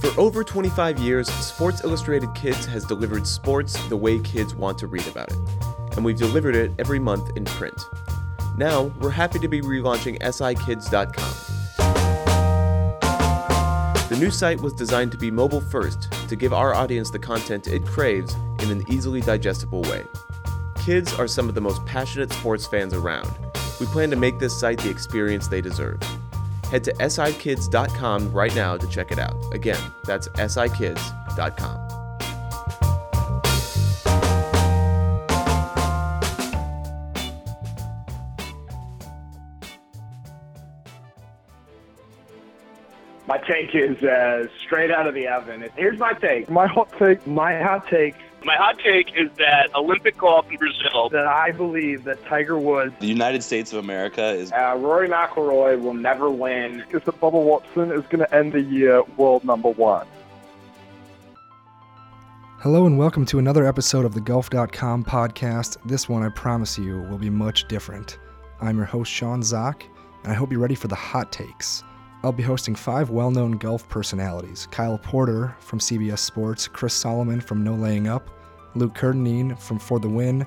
For over 25 years, Sports Illustrated Kids has delivered sports the way kids want to read about it, and we've delivered it every month in print. Now, we're happy to be relaunching sikids.com. The new site was designed to be mobile first to give our audience the content it craves in an easily digestible way. Kids are some of the most passionate sports fans around. We plan to make this site the experience they deserve. Head to sikids.com right now to check it out. Again, that's sikids.com. My take is uh, straight out of the oven. Here's my take. My hot take, My hot take My hot take is that Olympic golf in Brazil that I believe that Tiger Woods The United States of America is uh, Rory McIlroy will never win. is that Bubba Watson is going to end the year world number one. Hello and welcome to another episode of the Golf.com podcast. This one, I promise you, will be much different. I'm your host, Sean Zak, and I hope you're ready for the hot takes. I'll be hosting five well known golf personalities Kyle Porter from CBS Sports, Chris Solomon from No Laying Up, Luke Kerr-Dineen from For the Win,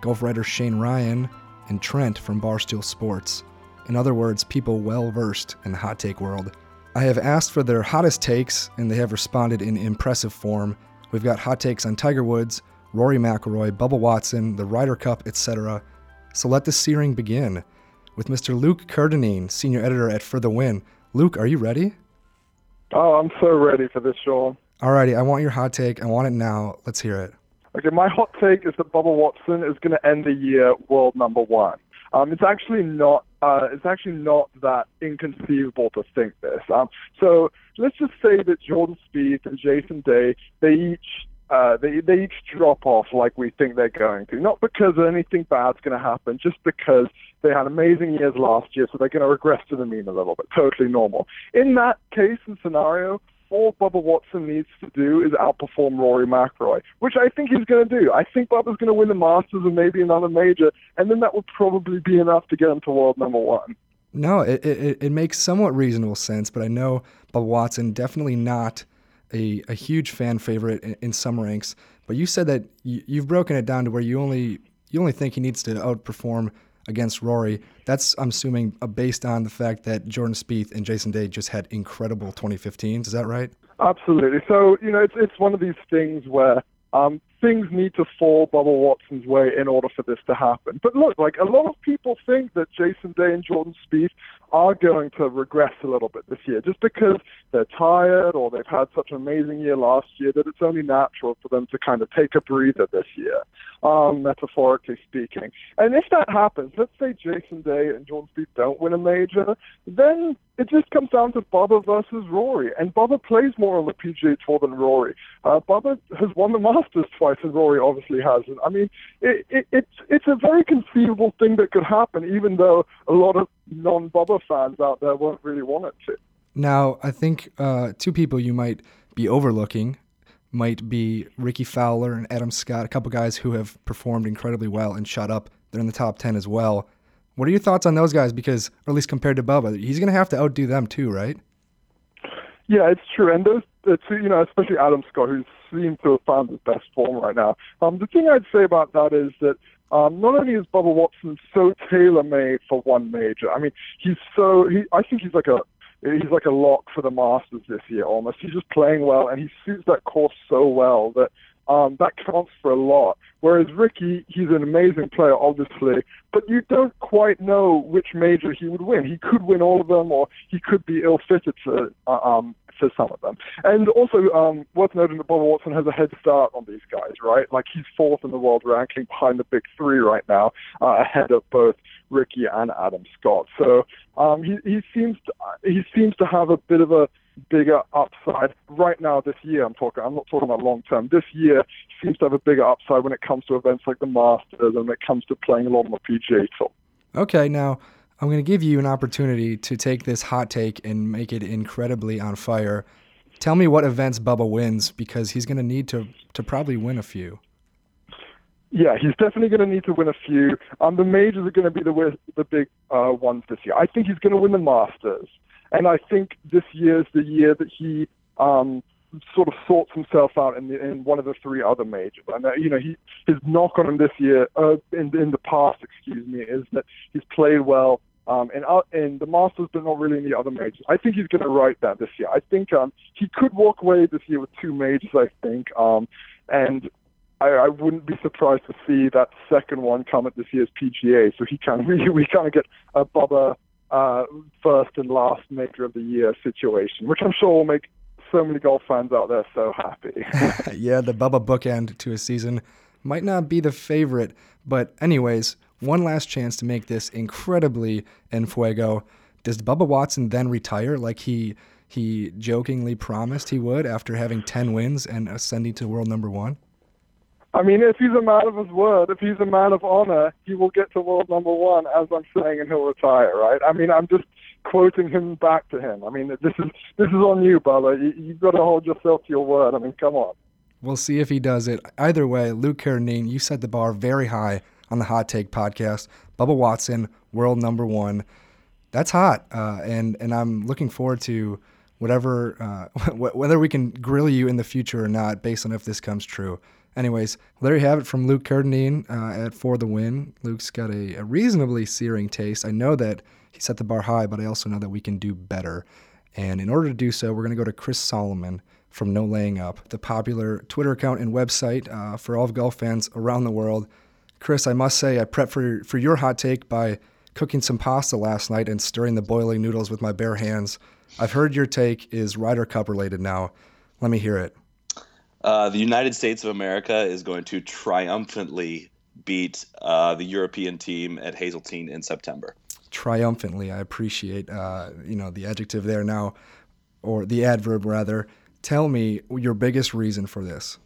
golf writer Shane Ryan, and Trent from Barstool Sports. In other words, people well versed in the hot take world. I have asked for their hottest takes, and they have responded in impressive form. We've got hot takes on Tiger Woods, Rory McIlroy, Bubba Watson, the Ryder Cup, etc. So let the searing begin with Mr. Luke Kerr-Dineen, senior editor at For the Win. Luke, are you ready? Oh, I'm so ready for this, Sean. Alrighty, I want your hot take. I want it now. Let's hear it. Okay, my hot take is that Bubba Watson is going to end the year world number one. Um, it's actually not. Uh, it's actually not that inconceivable to think this. Um, so let's just say that Jordan Spieth and Jason Day they each uh, they they each drop off like we think they're going to. Not because anything bad's going to happen, just because they had amazing years last year, so they're going to regress to the mean a little bit. Totally normal. In that case and scenario, all Bubba Watson needs to do is outperform Rory McIlroy, which I think he's going to do. I think Bubba's going to win the Masters and maybe another major, and then that would probably be enough to get him to world number one. No, it, it, it makes somewhat reasonable sense, but I know Bubba Watson definitely not a, a huge fan favorite in, in some ranks. But you said that you, you've broken it down to where you only you only think he needs to outperform against Rory. That's I'm assuming uh, based on the fact that Jordan Spieth and Jason Day just had incredible 2015s. Is that right? Absolutely. So you know, it's it's one of these things where um, things need to fall Bubba Watson's way in order for this to happen. But look, like a lot of people think that Jason Day and Jordan Spieth are going to regress a little bit this year, just because they're tired or they've had such an amazing year last year that it's only natural for them to kind of take a breather this year, um, metaphorically speaking. And if that happens, let's say Jason Day and Jordan Spieth don't win a major, then it just comes down to Bubba versus Rory. And Bubba plays more on the PGA Tour than Rory. Uh, Bubba has won the Masters twice, and Rory obviously hasn't. I mean, it, it, it's it's a very conceivable thing that could happen, even though a lot of non-Bubba fans out there won't really want it to. Now, I think uh, two people you might be overlooking might be Rickie Fowler and Adam Scott, a couple guys who have performed incredibly well and shot up. They're in the top 10 as well. What are your thoughts on those guys? Because, or at least compared to Bubba, he's going to have to outdo them too, right? Yeah, it's true. And those the two, you know, especially Adam Scott, who seems to have found his best form right now. Um, the thing I'd say about that is that um, not only is Bubba Watson so tailor-made for one major, I mean, he's so he. I think he's like a he's like a lock for the Masters this year almost. He's just playing well, and he suits that course so well that um, that counts for a lot. Whereas Rickie, he's an amazing player, obviously, but you don't quite know which major he would win. He could win all of them, or he could be ill-fitted to uh, um, to some of them. And also, um, worth noting that Bubba Watson has a head start on these guys, right? Like he's fourth in the world ranking behind the big three right now, uh, ahead of both Rickie and Adam Scott. So um, he he seems to, he seems to have a bit of a bigger upside right now this year. I'm talking. I'm not talking about long term. This year seems to have a bigger upside when it comes to events like the Masters and when it comes to playing a lot on the PGA Tour. Okay, now I'm going to give you an opportunity to take this hot take and make it incredibly on fire. Tell me what events Bubba wins because he's going to need to to probably win a few. Yeah, he's definitely going to need to win a few. Um, the majors are going to be the the big uh, ones this year. I think he's going to win the Masters, and I think this year is the year that he um, sort of sorts himself out in, the, in one of the three other majors. And uh, you know, he his knock on him this year, uh, in in the past, excuse me, is that he's played well um, and uh, in the Masters, but not really the other majors. I think he's going to write that this year. I think um, he could walk away this year with two majors. I think, um, and I, I wouldn't be surprised to see that second one come at this year's PGA. So he can we we kind of get a Bubba uh, first and last major of the year situation, which I'm sure will make so many golf fans out there so happy. yeah, the Bubba bookend to a season might not be the favorite, but anyways, one last chance to make this incredibly en fuego. Does Bubba Watson then retire like he he jokingly promised he would after having 10 wins and ascending to world number one? I mean, if he's a man of his word, if he's a man of honor, he will get to world number one, as I'm saying, and he'll retire, right? I mean, I'm just quoting him back to him. I mean, this is this is on you, Bubba. You, you've got to hold yourself to your word. I mean, come on. We'll see if he does it. Either way, Luke Kerr-Dineen, you set the bar very high on the Hot Take podcast. Bubba Watson, world number one. That's hot, uh, and and I'm looking forward to whatever uh, whether we can grill you in the future or not, based on if this comes true. Anyways, there you have it from Luke Kerr-Dineen uh, at For the Win. Luke's got a, a reasonably searing taste. I know that he set the bar high, but I also know that we can do better. And in order to do so, we're going to go to Chris Solomon from No Laying Up, the popular Twitter account and website uh, for all of golf fans around the world. Chris, I must say, I prepped for, for your hot take by cooking some pasta last night and stirring the boiling noodles with my bare hands. I've heard your take is Ryder Cup related now. Let me hear it. Uh, the United States of America is going to triumphantly beat uh, the European team at Hazeltine in September. Triumphantly, I appreciate uh, you know the adjective there now, or the adverb rather. Tell me your biggest reason for this.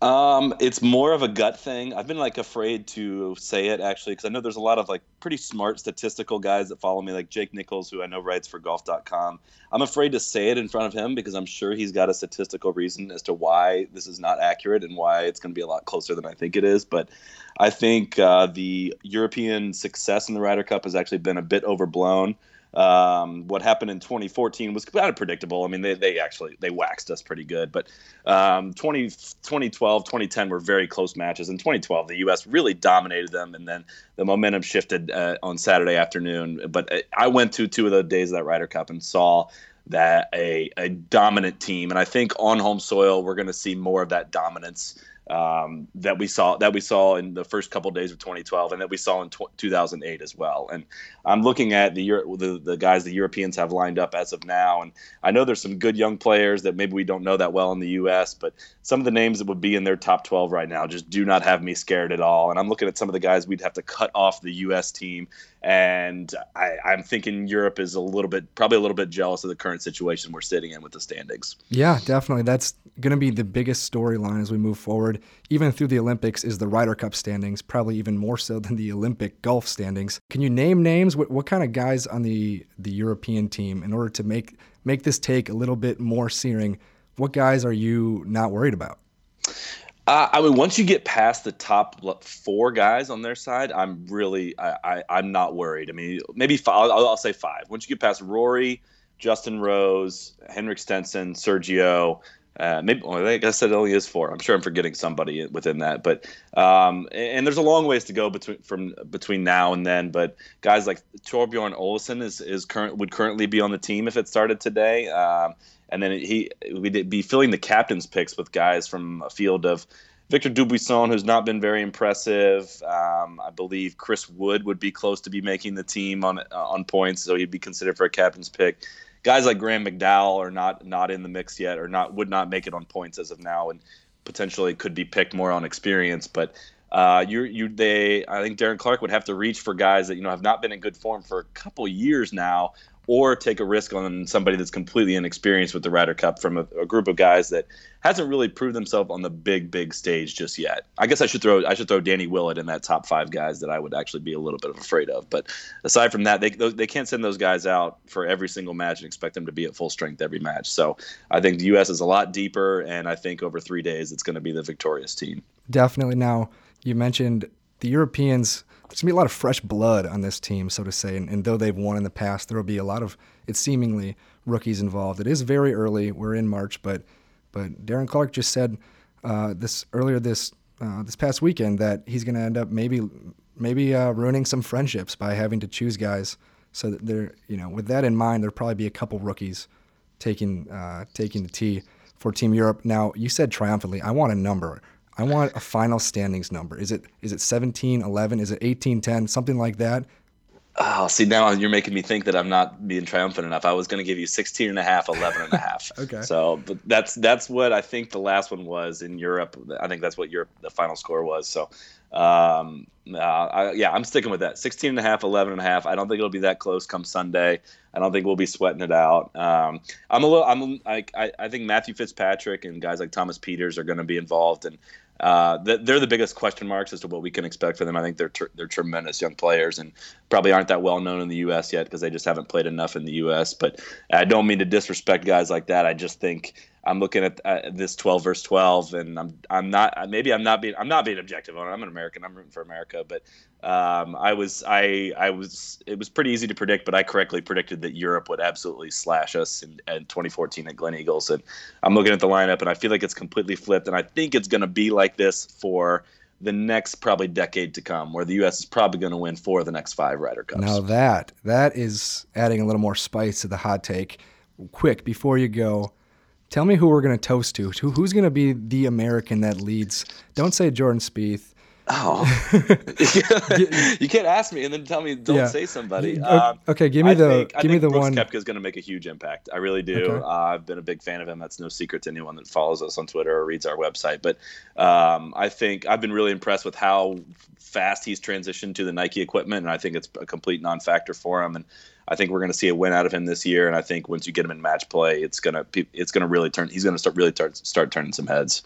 Um, it's more of a gut thing. I've been like afraid to say it actually because I know there's a lot of like pretty smart statistical guys that follow me, like Jake Nichols, who I know writes for Golf.com. I'm afraid to say it in front of him because I'm sure he's got a statistical reason as to why this is not accurate and why it's going to be a lot closer than I think it is. But I think uh, the European success in the Ryder Cup has actually been a bit overblown. Um, what happened in 2014 was kind of predictable. I mean, they, they actually they waxed us pretty good, but um, 20, 2012, 2010 were very close matches. In 2012, the U.S. really dominated them, and then the momentum shifted uh, on Saturday afternoon. But uh, I went to two of the days of that Ryder Cup and saw that a, a dominant team, and I think on home soil we're going to see more of that dominance um, that we saw that we saw in the first couple of days of 2012 and that we saw in 2008 as well. And I'm looking at the, the the guys the Europeans have lined up as of now, and I know there's some good young players that maybe we don't know that well in the U.S., but some of the names that would be in their top 12 right now just do not have me scared at all. And I'm looking at some of the guys we'd have to cut off the U.S. team and I, am thinking Europe is a little bit, probably a little bit jealous of the current situation we're sitting in with the standings. Yeah, definitely. That's going to be the biggest storyline as we move forward. Even through the Olympics, is the Ryder Cup standings, probably even more so than the Olympic golf standings. Can you name names? What, what kind of guys on the the European team, in order to make make this take a little bit more searing? What guys are you not worried about? Uh, I mean, once you get past the top four guys on their side, I'm really, I, I am not worried. I mean, maybe five, I'll, I'll, say five. Once you get past Rory, Justin Rose, Henrik Stenson, Sergio, uh, maybe well, I guess it only is four. I'm sure I'm forgetting somebody within that, but um, and there's a long ways to go between from between now and then. But guys like Thorbjorn Olesen is is current would currently be on the team if it started today. Um, and then he we'd be filling the captain's picks with guys from a field of Victor Dubuisson, who's not been very impressive. Um, I believe Chris Wood would be close to be making the team on on points, so he'd be considered for a captain's pick. Guys like Graham McDowell are not not in the mix yet, or not would not make it on points as of now, and potentially could be picked more on experience. But uh, you you they I think Darren Clarke would have to reach for guys that you know have not been in good form for a couple years now, or take a risk on somebody that's completely inexperienced with the Ryder Cup from a, a, group of guys that hasn't really proved themselves on the big, big stage just yet. I guess I should throw I should throw Danny Willett in that top five guys that I would actually be a little bit afraid of. But aside from that, they they can't send those guys out for every single match and expect them to be at full strength every match. So I think the U.S. is a lot deeper, and I think over three days it's going to be the victorious team. Definitely. Now you mentioned the Europeans there's gonna be a lot of fresh blood on this team, so to say. And, and though they've won in the past, there will be a lot of it's seemingly rookies involved. It is very early. We're in March, but But Darren Clarke just said uh, this earlier this uh, this past weekend that he's to end up maybe maybe uh, ruining some friendships by having to choose guys. So that they're you know with that in mind, there'll probably be a couple rookies taking uh, taking the tee for Team Europe. Now you said triumphantly. I want a number. I want a final standings number. Is it is it 17, 11? Is it 18, 10? Something like that. Oh, see, now you're making me think that I'm not being triumphant enough. I was going to give you 16 and a half, 11 and a half. okay. So, but that's that's what I think the last one was in Europe. I think that's what Europe the final score was. So, um, uh, I, yeah, I'm sticking with that. 16 and a half, 11 and a half. I don't think it'll be that close come Sunday. I don't think we'll be sweating it out. Um, I'm a little. I'm. I, I think Matthew Fitzpatrick and guys like Thomas Pieters are going to be involved, and uh, they're the biggest question marks as to what we can expect for them. I think they're tr- they're tremendous young players and probably aren't that well known in the U.S. yet because they just haven't played enough in the U.S. But I don't mean to disrespect guys like that. I just think I'm looking at uh, this 12 versus 12, and I'm I'm not maybe I'm not being I'm not being objective on it. I'm an American. I'm rooting for America, but um, I was I I was it was pretty easy to predict, but I correctly predicted that Europe would absolutely slash us in, in 2014 at Gleneagles, and I'm looking at the lineup, and I feel like it's completely flipped, and I think it's going to be like this for the next probably decade to come, where the U.S. is probably going to win four of the next five Ryder Cups. Now that that is adding a little more spice to the hot take. Quick before you go, Tell me who we're going to toast to. Who, who's going to be the American that leads? Don't say Jordan Spieth. Oh, you can't ask me and then tell me don't yeah. say somebody. Um, okay, give me I the think, give me the Brooks one. Koepka is going to make a huge impact. I really do. Okay. Uh, I've been a big fan of him. That's no secret to anyone that follows us on Twitter or reads our website. But um, I think I've been really impressed with how fast he's transitioned to the Nike equipment, and I think it's a complete non-factor for him. And I think we're going to see a win out of him this year. And I think once you get him in match play, it's gonna it's gonna really turn. He's going to start really start start turning some heads.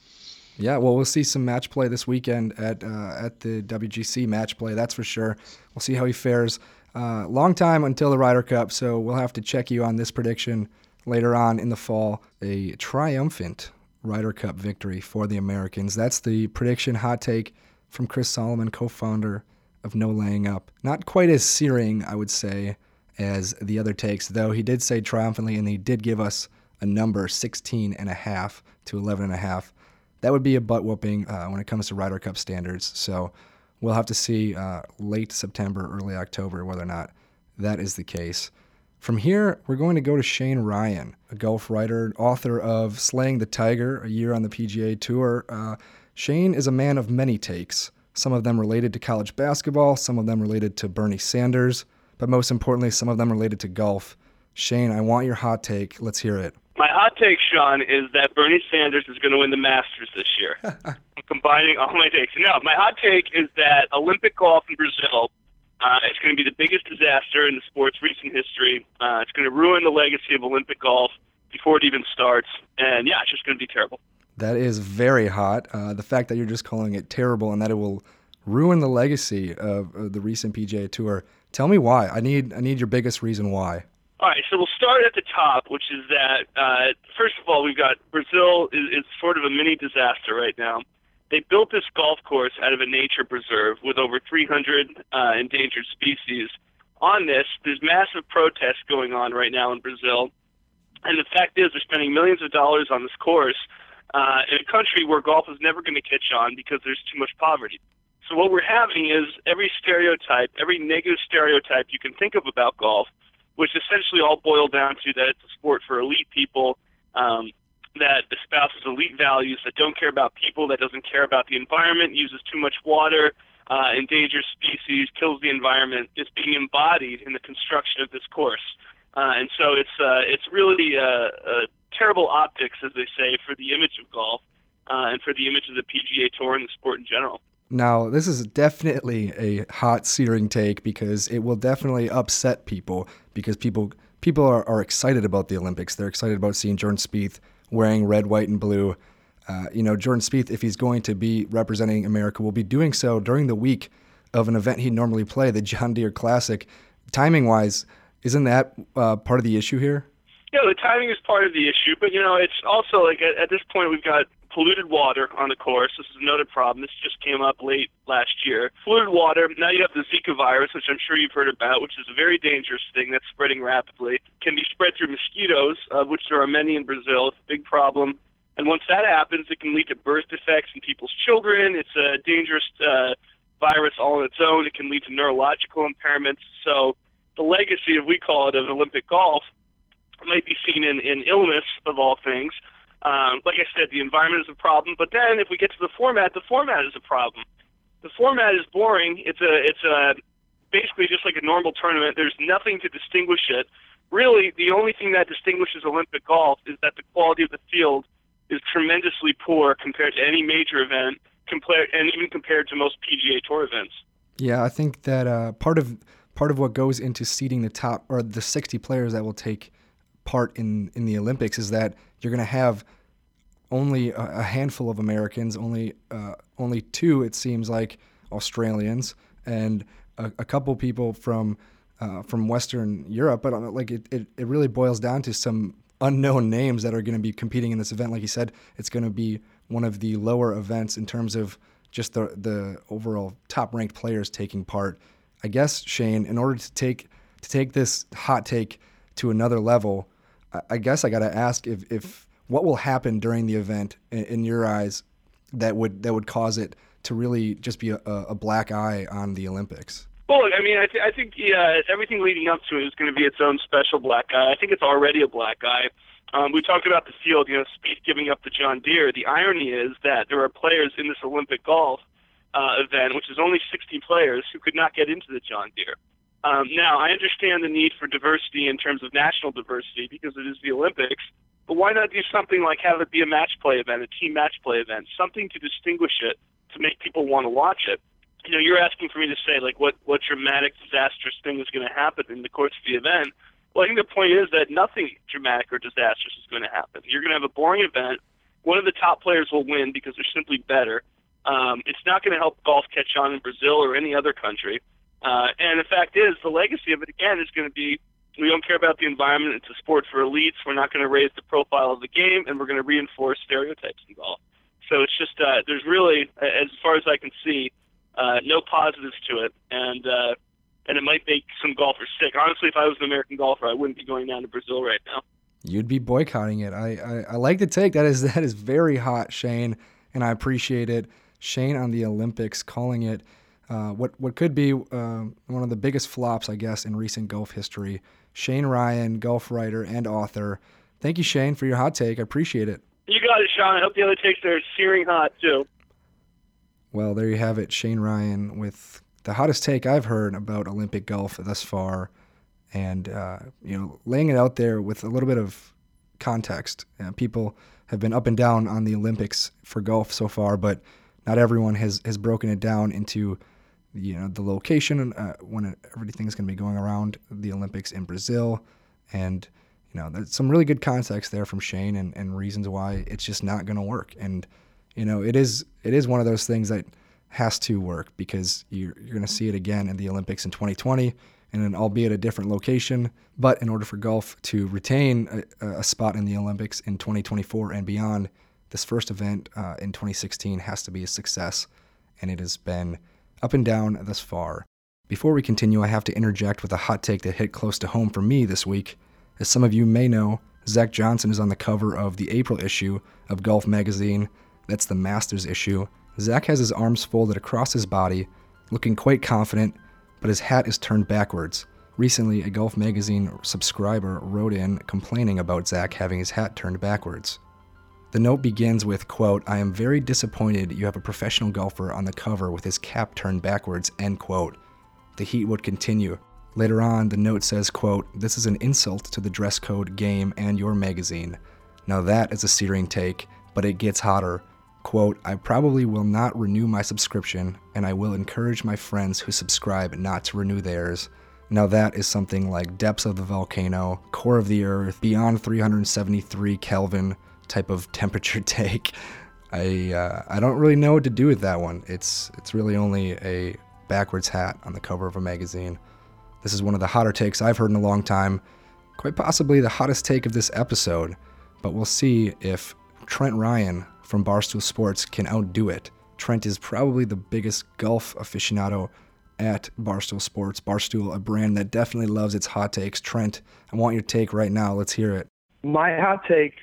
Yeah, well, we'll see some match play this weekend at uh, at the WGC match play. That's for sure. We'll see how he fares. Uh, long time until the Ryder Cup, so we'll have to check you on this prediction later on in the fall. A triumphant Ryder Cup victory for the Americans. That's the prediction hot take from Chris Solomon, co-founder of No Laying Up. Not quite as searing, I would say, as the other takes, though he did say triumphantly, and he did give us a number 16 and a half to 11 and a half that would be a butt whooping uh, when it comes to Ryder Cup standards. So we'll have to see uh, late September, early October whether or not that is the case. From here, we're going to go to Shane Ryan, a golf writer, author of Slaying the Tiger, a year on the PGA Tour. Uh, Shane is a man of many takes, some of them related to college basketball, some of them related to Bernie Sanders, but most importantly, some of them related to golf. Shane, I want your hot take. Let's hear it. My hot take, Sean, is that Bernie Sanders is going to win the Masters this year. I'm combining all my takes. No, my hot take is that Olympic golf in Brazil uh, it's going to be the biggest disaster in the sport's recent history. Uh, it's going to ruin the legacy of Olympic golf before it even starts. And yeah, it's just going to be terrible. That is very hot. Uh, the fact that you're just calling it terrible and that it will ruin the legacy of, of the recent PGA Tour. Tell me why. I need I need your biggest reason why. All right, so we'll start at the top, which is that uh, first of all, we've got Brazil is, is sort of a mini disaster right now. They built this golf course out of a nature preserve with over 300 uh, endangered species. On this, there's massive protests going on right now in Brazil, and the fact is, they're spending millions of dollars on this course uh, in a country where golf is never going to catch on because there's too much poverty. So what we're having is every stereotype, every negative stereotype you can think of about golf which essentially all boil down to that it's a sport for elite people um, that espouses elite values, that don't care about people, that doesn't care about the environment, uses too much water, uh, endangers species, kills the environment, is being embodied in the construction of this course. Uh, and so it's uh, it's really uh, uh, terrible optics, as they say, for the image of golf uh, and for the image of the PGA Tour and the sport in general. Now, this is definitely a hot, searing take because it will definitely upset people because people people are, are excited about the Olympics. They're excited about seeing Jordan Spieth wearing red, white, and blue. Uh, you know, Jordan Spieth, if he's going to be representing America, will be doing so during the week of an event he'd normally play, the John Deere Classic. Timing wise, isn't that uh, part of the issue here? Yeah, the timing is part of the issue, but you know, it's also like at, at this point we've got polluted water on the course. This is another problem. This just came up late last year. Polluted water. Now you have the Zika virus, which I'm sure you've heard about, which is a very dangerous thing that's spreading rapidly. Can be spread through mosquitoes, uh, which there are many in Brazil. It's a big problem And once that happens, it can lead to birth defects in people's children. It's a dangerous uh, virus all on its own. It can lead to neurological impairments. So the legacy, if we call it, of Olympic golf might be seen in, in illness of all things. Um, like I said, the environment is a problem. But then if we get to the format, the format is a problem. The format is boring. It's a it's a basically just like a normal tournament. There's nothing to distinguish it. Really, the only thing that distinguishes Olympic golf is that the quality of the field is tremendously poor compared to any major event, compared and even compared to most PGA Tour events. Yeah, I think that uh, part of part of what goes into seeding the top or the 60 players that will take part in in the Olympics is that you're going to have only a, handful of Americans, only uh, only two it seems like Australians, and a, a couple people from uh, from Western Europe. But uh, like it, it, it really boils down to some unknown names that are going to be competing in this event. Like you said, it's going to be one of the lower events in terms of just the the overall top ranked players taking part. I guess Shane, in order to take to take this hot take to another level, I guess I got to ask if, if what will happen during the event in, in, your eyes that would that would cause it to really just be a, a black eye on the Olympics. Well, I mean, I, th- I think yeah, everything leading up to it is going to be its own special black eye. I think it's already a black eye. Um, we talked about the field, you know, Spieth giving up the John Deere. The irony is that there are players in this Olympic golf uh, event, which is only 60 players, who could not get into the John Deere. Um, now, I understand the need for diversity in terms of national diversity because it is the Olympics, but why not do something like have it be a match play event, a team match play event, something to distinguish it, to make people want to watch it? You know, you're asking for me to say like what what dramatic, disastrous thing is going to happen in the course of the event. Well, I think the point is that nothing dramatic or disastrous is going to happen. You're going to have a boring event. One of the top players will win because they're simply better. Um, it's not going to help golf catch on in Brazil or any other country. Uh, and the fact is, the legacy of it again is going to be we don't care about the environment. It's a sport for elites. We're not going to raise the profile of the game, and we're going to reinforce stereotypes in golf. So it's just uh, there's really, as far as I can see, uh, no positives to it, and uh, and it might make some golfers sick. Honestly, if I was an American golfer, I wouldn't be going down to Brazil right now. You'd be boycotting it. I, I, I like the take. That is that is very hot, Shane, and I appreciate it. Shane on the Olympics calling it uh, what what could be uh, one of the biggest flops, I guess, in recent golf history. Shane Ryan, golf writer and author. Thank you, Shane, for your hot take. I appreciate it. You got it, Sean. I hope the other takes are searing hot too. Well, there you have it, Shane Ryan with the hottest take I've heard about Olympic golf thus far, and uh, you know, laying it out there with a little bit of context. Uh, people have been up and down on the Olympics for golf so far, but not everyone has has broken it down into you know the location uh, when everything's going to be going around the Olympics in Brazil, and you know there's some really good context there from Shane and, and reasons why it's just not going to work. And you know it is it is one of those things that has to work because you're, you're going to see it again in the Olympics in 2020 and an albeit a different location. But in order for golf to retain a, a spot in the Olympics in 2024 and beyond, this first event uh, in 2016 has to be a success, and it has been up and down thus far. Before we continue, I have to interject with a hot take that hit close to home for me this week. As some of you may know, Zach Johnson is on the cover of the April issue of Golf Magazine. That's the Masters issue. Zach has his arms folded across his body, looking quite confident, but his hat is turned backwards. Recently, a Golf Magazine subscriber wrote in complaining about Zach having his hat turned backwards. The note begins with, quote, I am very disappointed you have a professional golfer on the cover with his cap turned backwards, end quote. The heat would continue. Later on, the note says, quote, This is an insult to the dress code, game, and your magazine. Now that is a searing take, but it gets hotter. Quote, I probably will not renew my subscription, and I will encourage my friends who subscribe not to renew theirs. Now that is something like depths of the volcano, core of the earth, beyond 373 Kelvin, type of temperature take. I uh, I don't really know what to do with that one. It's it's really only a backwards hat on the cover of a magazine. This is one of the hotter takes I've heard in a long time, quite possibly the hottest take of this episode. But we'll see if Trent Ryan from Barstool Sports can outdo it. Trent is probably the biggest golf aficionado at Barstool Sports. Barstool, a brand that definitely loves its hot takes. Trent, I want your take right now. Let's hear it. My hot take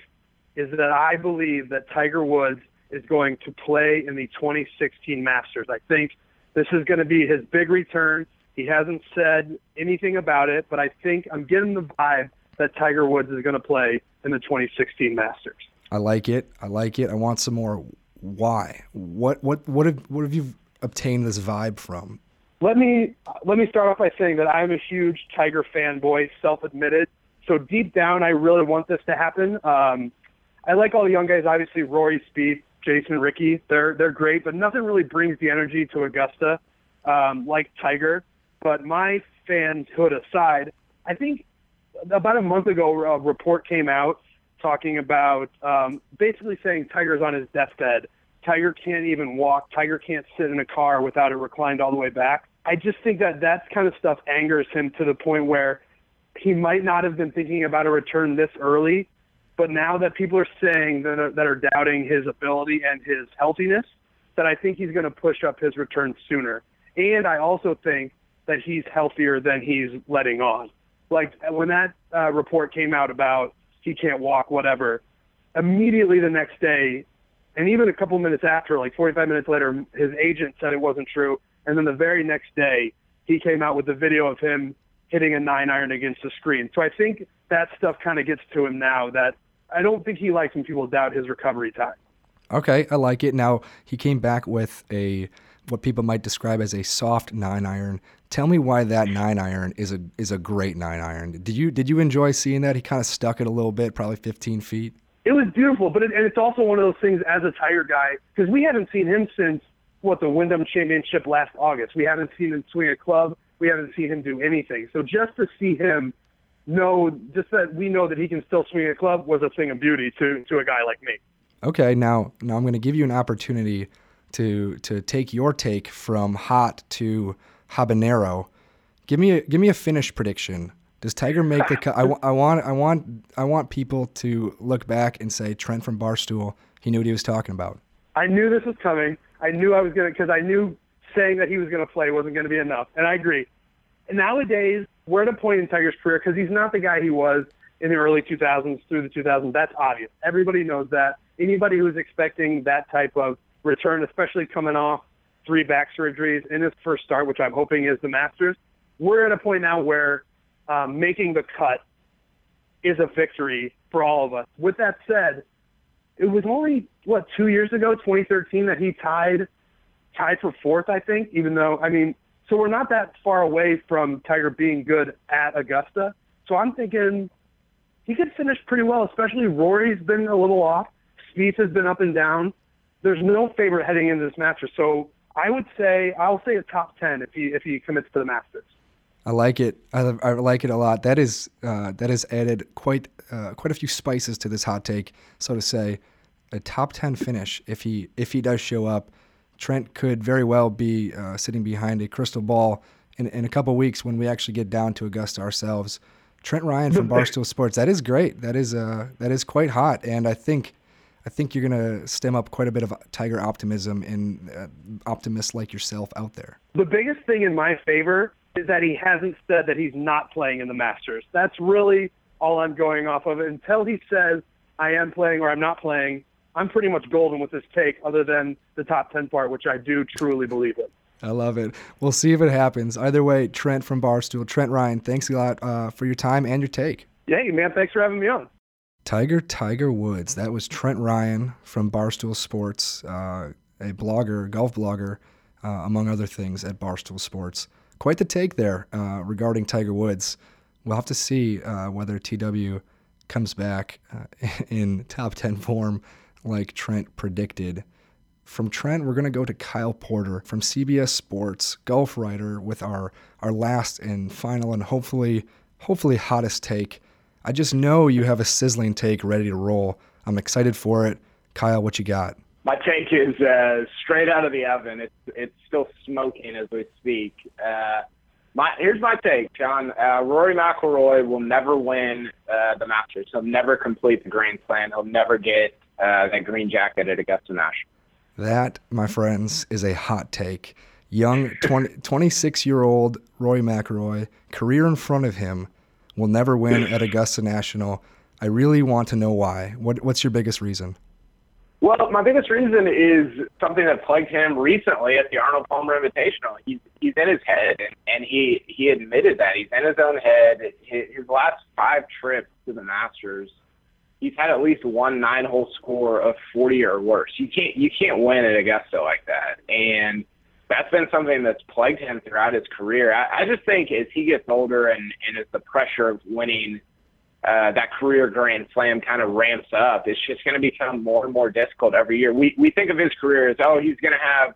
is that I believe that Tiger Woods is going to play in the 2016 Masters. I think this is going to be his big return. He hasn't said anything about it, but I think I'm getting the vibe that Tiger Woods is going to play in the 2016 Masters. I like it. I like it. I want some more. Why? What what what have what have you obtained this vibe from? Let me let me start off by saying that I'm a huge Tiger fanboy, self-admitted. So deep down, I really want this to happen. Um, I like all the young guys. Obviously, Rory, Spieth, Jason, Rickie, they're they're great, but nothing really brings the energy to Augusta um, like Tiger. But my fanhood aside, I think about a month ago, a report came out talking about um, basically saying Tiger's on his deathbed. Tiger can't even walk. Tiger can't sit in a car without it reclined all the way back. I just think that that kind of stuff angers him to the point where he might not have been thinking about a return this early. But now that people are saying that are, that are doubting his ability and his healthiness, that I think he's going to push up his return sooner. And I also think that he's healthier than he's letting on. Like when that uh, report came out about he can't walk, whatever, immediately the next day, and even a couple minutes after, like 45 minutes later, his agent said it wasn't true. And then the very next day, he came out with the video of him hitting a nine iron against the screen. So I think that stuff kind of gets to him now that I don't think he likes when people doubt his recovery time. Okay, I like it. Now he came back with a what people might describe as a soft nine iron. Tell me why that nine iron is a is a great nine iron. Did you did you enjoy seeing that? He kind of stuck it a little bit, probably 15 feet. It was beautiful, but it, and it's also one of those things as a Tiger guy because we haven't seen him since what the Wyndham Championship last August. We haven't seen him swing a club. We haven't seen him do anything. So just to see him know, just that we know that he can still swing a club was a thing of beauty to to a guy like me. Okay, now now I'm going to give you an opportunity to to take your take from hot to habanero. Give me a give me a finish prediction. Does Tiger make the cut? I, w- I want I want I want people to look back and say Trent from Barstool. He knew what he was talking about. I knew this was coming. I knew I was gonna because I knew saying that he was gonna play wasn't gonna be enough, and I agree. Nowadays, we're at a point in Tiger's career because he's not the guy he was in the early 2000s through the 2000s. That's obvious. Everybody knows that. Anybody who's expecting that type of return, especially coming off three back surgeries in his first start, which I'm hoping is the Masters, we're at a point now where um, making the cut is a victory for all of us. With that said, it was only what two years ago, 2013, that he tied tied for fourth, I think. Even though I mean, so we're not that far away from Tiger being good at Augusta. So I'm thinking he could finish pretty well. Especially Rory's been a little off. Spieth has been up and down. There's no favorite heading into this Masters. So I would say I'll say a top ten if he if he commits to the Masters. I like it. I, I like it a lot. That is uh, that has added quite uh, quite a few spices to this hot take, so to say. A top ten finish if he if he does show up. Trent could very well be uh, sitting behind a crystal ball in, in a couple weeks when we actually get down to Augusta ourselves. Trent Ryan from Barstool Sports. That is great. That is uh that is quite hot, and I think I think you're gonna stem up quite a bit of Tiger optimism in uh, optimists like yourself out there. The biggest thing in my favor is that he hasn't said that he's not playing in the Masters. That's really all I'm going off of. Until he says I am playing or I'm not playing, I'm pretty much golden with this take, other than the top 10 part, which I do truly believe in. I love it. We'll see if it happens. Either way, Trent from Barstool, Trent Ryan, thanks a lot uh, for your time and your take. Yeah, man, thanks for having me on. Tiger Tiger Woods. That was Trent Ryan from Barstool Sports, uh, a blogger, golf blogger, uh, among other things at Barstool Sports. Quite the take there uh, regarding Tiger Woods. We'll have to see uh, whether TW comes back uh, in top 10 form like Trent predicted. From Trent, we're going to go to Kyle Porter from CBS Sports, golf writer, with our, our last and final and hopefully hopefully hottest take. I just know you have a sizzling take ready to roll. I'm excited for it. Kyle, what you got? My take is uh, straight out of the oven. It's it's still smoking as we speak. Uh, my here's my take, John. Uh, Rory McIlroy will never win uh, the Masters. He'll never complete the Grand Slam. He'll never get uh, that green jacket at Augusta National. That, my friends, is a hot take. Young 20, 26 year old Rory McIlroy, career in front of him, will never win at Augusta National. I really want to know why. What what's your biggest reason? Well, my biggest reason is something that plagued him recently at the Arnold Palmer Invitational. He's he's in his head, and, and he he admitted that he's in his own head. His, his last five trips to the Masters, he's had at least one nine-hole score of 40 or worse. You can't you can't win at Augusta like that, and that's been something that's plagued him throughout his career. I, I just think as he gets older and and as the pressure of winning uh, that career Grand Slam kind of ramps up, it's just going to become more and more difficult every year. We we think of his career as oh he's going to have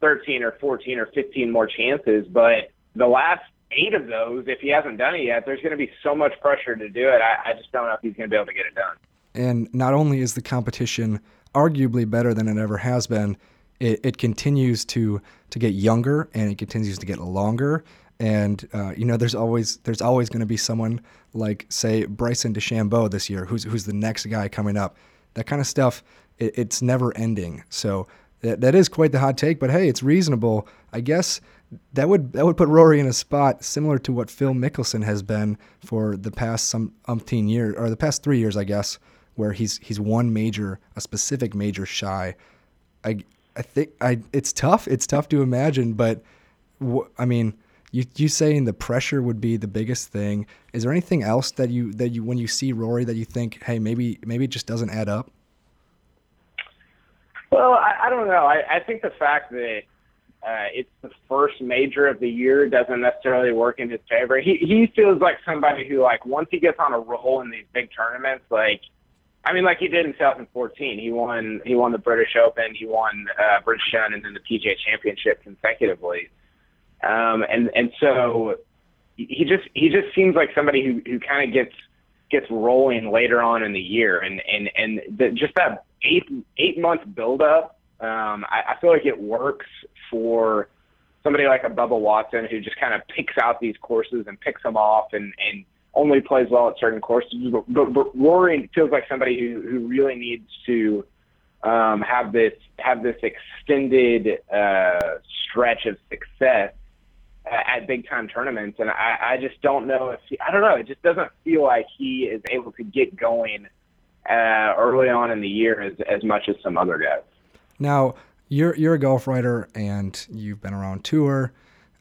13 or 14 or 15 more chances, but the last eight of those, if he hasn't done it yet, there's going to be so much pressure to do it. I, I just don't know if he's going to be able to get it done. And not only is the competition arguably better than it ever has been, it, it continues to to get younger and it continues to get longer and uh, you know there's always there's always going to be someone like say Bryson DeChambeau this year who's who's the next guy coming up that kind of stuff it, it's never ending so that, that is quite the hot take but hey it's reasonable I guess that would that would put Rory in a spot similar to what Phil Mickelson has been for the past some umpteen years or the past 3 years I guess where he's he's one major a specific major shy I I think I it's tough it's tough to imagine but I mean you you saying the pressure would be the biggest thing. Is there anything else that you that you when you see Rory that you think, hey, maybe maybe it just doesn't add up? Well, I, I don't know. I, I think the fact that uh, it's the first major of the year doesn't necessarily work in his favor. He he feels like somebody who like once he gets on a roll in these big tournaments, like I mean, like he did in 2014, he won he won the British Open, he won uh, British Open, and then the PGA Championship consecutively. Um, and and so he just he just seems like somebody who who kind of gets gets rolling later on in the year, and and and the, just that eight eight month buildup. Um, I, I feel like it works for somebody like a Bubba Watson who just kind of picks out these courses and picks them off and and only plays well at certain courses. But, but, Rory feels like somebody who who really needs to um, have this have this extended uh, stretch of success at big time tournaments, and I, I just don't know if he, I don't know. It just doesn't feel like he is able to get going uh, early on in the year as as much as some other guys. Now you're you're a golf writer and you've been around tour.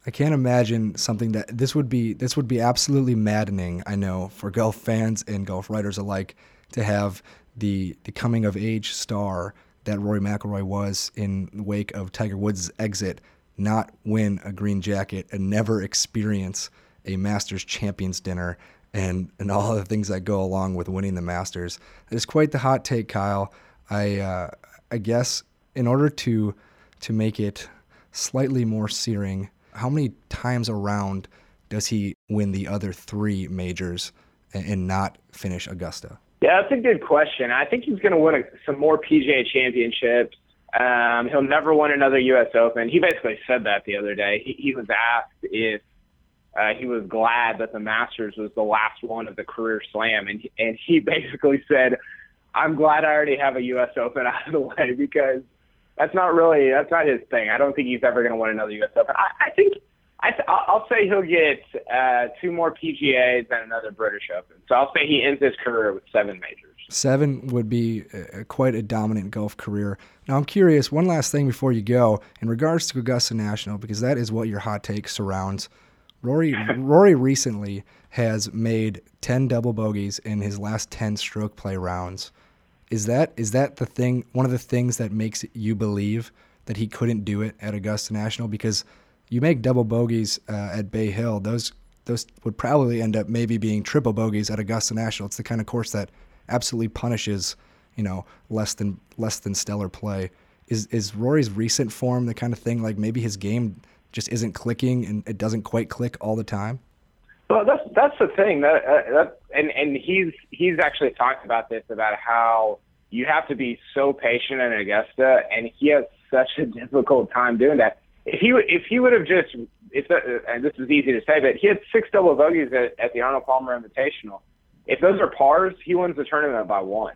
I can't imagine something that this would be this would be absolutely maddening. I know for golf fans and golf writers alike to have the the coming of age star that Rory McIlroy was in the wake of Tiger Woods' exit not win a green jacket and never experience a Masters Champions dinner and, and all the things that go along with winning the Masters. It's quite the hot take, Kyle. I uh, I guess in order to to make it slightly more searing, how many times around does he win the other three majors and, and not finish Augusta? Yeah, that's a good question. I think he's going to win a, some more PGA championships. Um, he'll never win another U.S. Open. He basically said that the other day. He, he was asked if uh, he was glad that the Masters was the last one of the career slam, and and he basically said, "I'm glad I already have a U.S. Open out of the way because that's not really that's not his thing. I don't think he's ever going to win another U.S. Open. I, I think I th- I'll say he'll get uh, two more PGAs and another British Open. So I'll say he ends his career with seven majors. Seven would be a, quite a dominant golf career. Now, I'm curious, one last thing before you go, in regards to Augusta National, because that is what your hot take surrounds. Rory, Rory recently has made 10 double bogeys in his last 10 stroke play rounds. Is that is that the thing? One of the things that makes you believe that he couldn't do it at Augusta National because you make double bogeys uh, at Bay Hill, those those would probably end up maybe being triple bogeys at Augusta National. It's the kind of course that absolutely punishes, you know, less than less than stellar play. Is is Rory's recent form the kind of thing like maybe his game just isn't clicking and it doesn't quite click all the time? Well, that's that's the thing that that and and he's he's actually talked about this about how you have to be so patient in Augusta, and he has such a difficult time doing that. If he if he would have just if the, and this is easy to say, but he had six double bogeys at, at the Arnold Palmer Invitational if those are pars, he wins the tournament by one.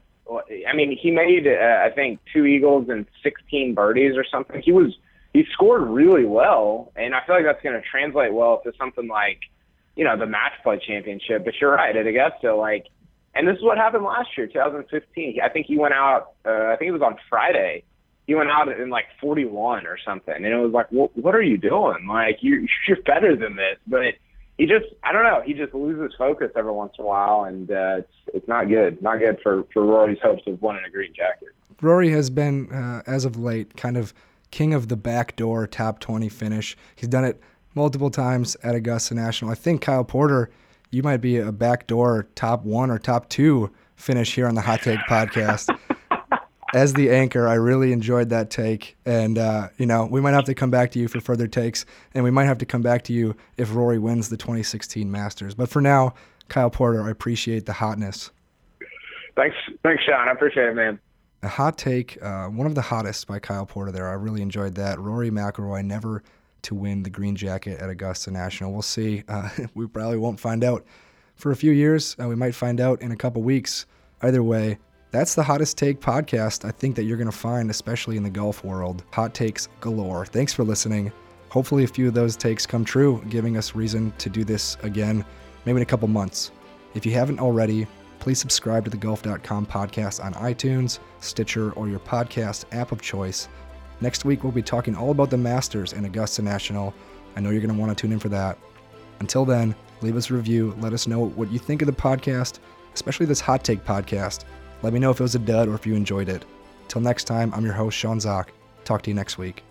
I mean, he made uh, I think two eagles and 16 birdies or something. He was he scored really well, and I feel like that's going to translate well to something like you know the match play championship. But you're right at Augusta, like And this is what happened last year, 2015. I think he went out. Uh, I think it was on Friday. He went out in like 41 or something, and it was like, what, are you doing? Like you're you're better than this, but he just I don't know. He just loses focus every once in a while, and uh, it's it's not good. Not good for for Rory's hopes of winning a green jacket. Rory has been, uh, as of late, kind of king of the backdoor top 20 finish. He's done it multiple times at Augusta National. I think Kyle Porter, you might be a backdoor top one or top two finish here on the Hot Take podcast. As the anchor, I really enjoyed that take, and uh, you know we might have to come back to you for further takes, and we might have to come back to you if Rory wins the 2016 Masters. But for now, Kyle Porter, I appreciate the hotness. Thanks, thanks, Sean. I appreciate it, man. A hot take, uh, one of the hottest by Kyle Porter there. I really enjoyed that. Rory McIlroy never to win the green jacket at Augusta National. We'll see. Uh, we probably won't find out for a few years. Uh, we might find out in a couple weeks. Either way, that's the hottest take podcast I think that you're going to find, especially in the golf world. Hot takes galore. Thanks for listening. Hopefully, a few of those takes come true, giving us reason to do this again, maybe in a couple months. If you haven't already, please subscribe to the golf.com podcast on iTunes, Stitcher, or your podcast app of choice. Next week, we'll be talking all about the Masters and Augusta National. I know you're going to want to tune in for that. Until then, leave us a review. Let us know what you think of the podcast, especially this hot take podcast. Let me know if it was a dud or if you enjoyed it. Till next time, I'm your host, Sean Zak. Talk to you next week.